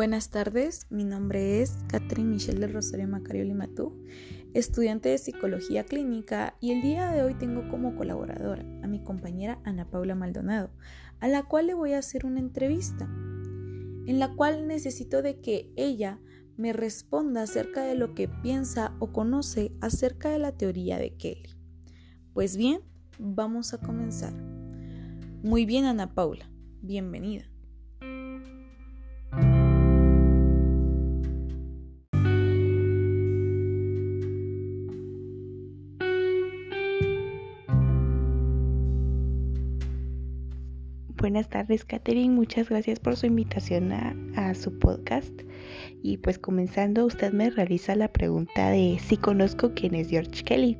Buenas tardes, mi nombre es Catherine Michelle del Rosario Macario Limatú, estudiante de Psicología Clínica y el día de hoy tengo como colaboradora a mi compañera Ana Paula Maldonado, a la cual le voy a hacer una entrevista, en la cual necesito de que ella me responda acerca de lo que piensa o conoce acerca de la teoría de Kelly. Pues bien, vamos a comenzar. Muy bien, Ana Paula, bienvenida. Buenas tardes, Katherine. Muchas gracias por su invitación a, su podcast. Y pues comenzando, usted me realiza la pregunta de si conozco quién es George Kelly.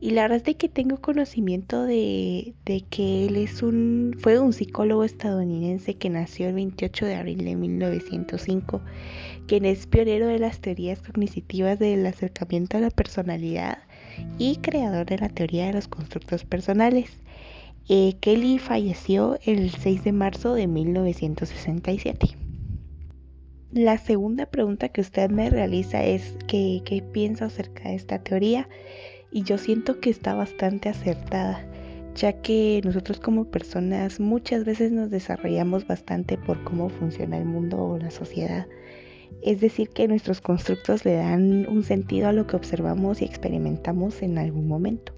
Y la verdad es que tengo conocimiento de, de, que él es un, fue un psicólogo estadounidense que nació el 28 de abril de 1905, quien es pionero de las teorías cognitivas del acercamiento a la personalidad y creador de la teoría de los constructos personales. Eh, Kelly falleció el 6 de marzo de 1967. La segunda pregunta que usted me realiza es ¿qué, qué pienso acerca de esta teoría? Y yo siento que está bastante acertada, ya que nosotros como personas muchas veces nos desarrollamos bastante por cómo funciona el mundo o la sociedad. Es decir, que nuestros constructos le dan un sentido a lo que observamos y experimentamos en algún momento.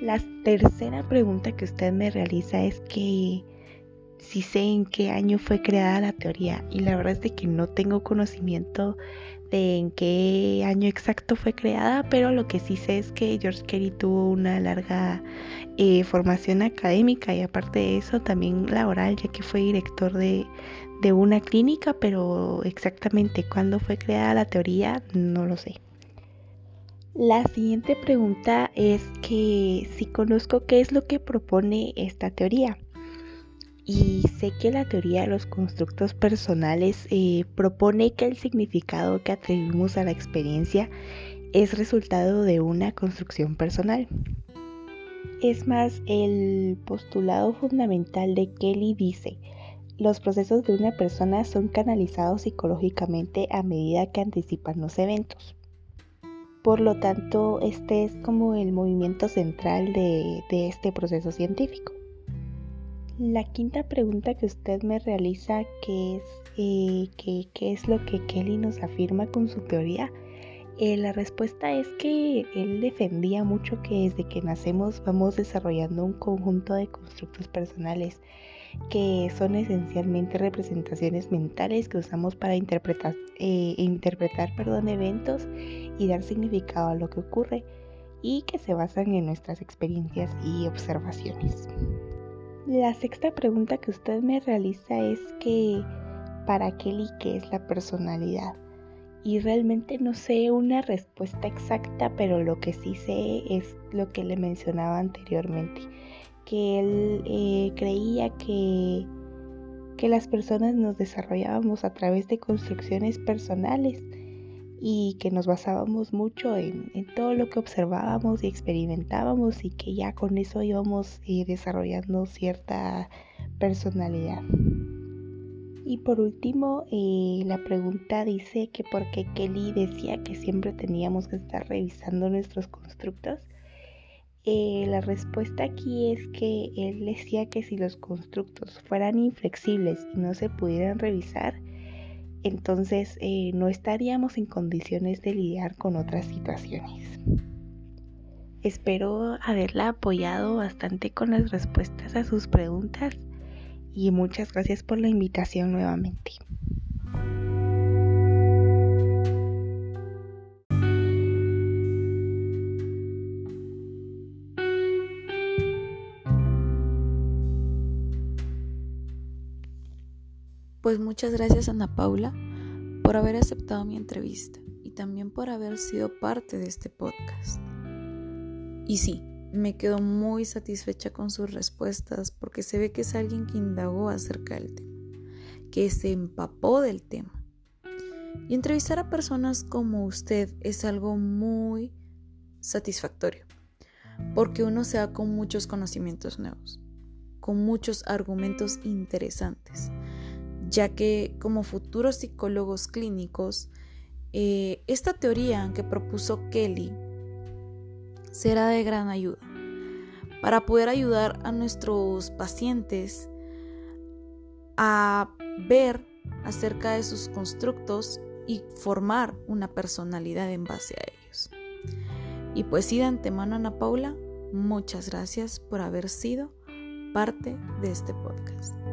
La tercera pregunta que usted me realiza es que si sé en qué año fue creada la teoría y la verdad es de que no tengo conocimiento de en qué año exacto fue creada, pero lo que sí sé es que George Kelly tuvo una larga eh, formación académica y aparte de eso también laboral, ya que fue director de, de una clínica, pero exactamente cuándo fue creada la teoría no lo sé. La siguiente pregunta es que si conozco qué es lo que propone esta teoría. Y sé que la teoría de los constructos personales eh, propone que el significado que atribuimos a la experiencia es resultado de una construcción personal. Es más, el postulado fundamental de Kelly dice, los procesos de una persona son canalizados psicológicamente a medida que anticipan los eventos. Por lo tanto, este es como el movimiento central de, este proceso científico. La quinta pregunta que usted me realiza, es eh, ¿qué, es lo que Kelly nos afirma con su teoría? Eh, la respuesta es que él defendía mucho que desde que nacemos vamos desarrollando un conjunto de constructos personales que son esencialmente representaciones mentales que usamos para interpretar, eh, eventos y dar significado a lo que ocurre y que se basan en nuestras experiencias y observaciones. La sexta pregunta que usted me realiza es que para Kelly qué es la personalidad. Y realmente no sé una respuesta exacta, pero lo que sí sé es lo que le mencionaba anteriormente que él eh, creía que, que las personas nos desarrollábamos a través de construcciones personales y que nos basábamos mucho en, todo lo que observábamos y experimentábamos y que ya con eso íbamos eh, desarrollando cierta personalidad. Y por último, eh, la pregunta dice que por qué Kelly decía que siempre teníamos que estar revisando nuestros constructos eh, la respuesta aquí es que él decía que si los constructos fueran inflexibles y no se pudieran revisar, entonces eh, no estaríamos en condiciones de lidiar con otras situaciones. Espero haberla apoyado bastante con las respuestas a sus preguntas y muchas gracias por la invitación nuevamente. Pues muchas gracias Ana Paula por haber aceptado mi entrevista y también por haber sido parte de este podcast. Y sí, me quedo muy satisfecha con sus respuestas porque se ve que es alguien que indagó acerca del tema, que se empapó del tema. Y entrevistar a personas como usted es algo muy satisfactorio, porque uno se da con muchos conocimientos nuevos, con muchos argumentos interesantes ya que como futuros psicólogos clínicos, eh, esta teoría que propuso Kelly será de gran ayuda para poder ayudar a nuestros pacientes a ver acerca de sus constructos y formar una personalidad en base a ellos. Y pues sí, de antemano, Ana Paula, muchas gracias por haber sido parte de este podcast.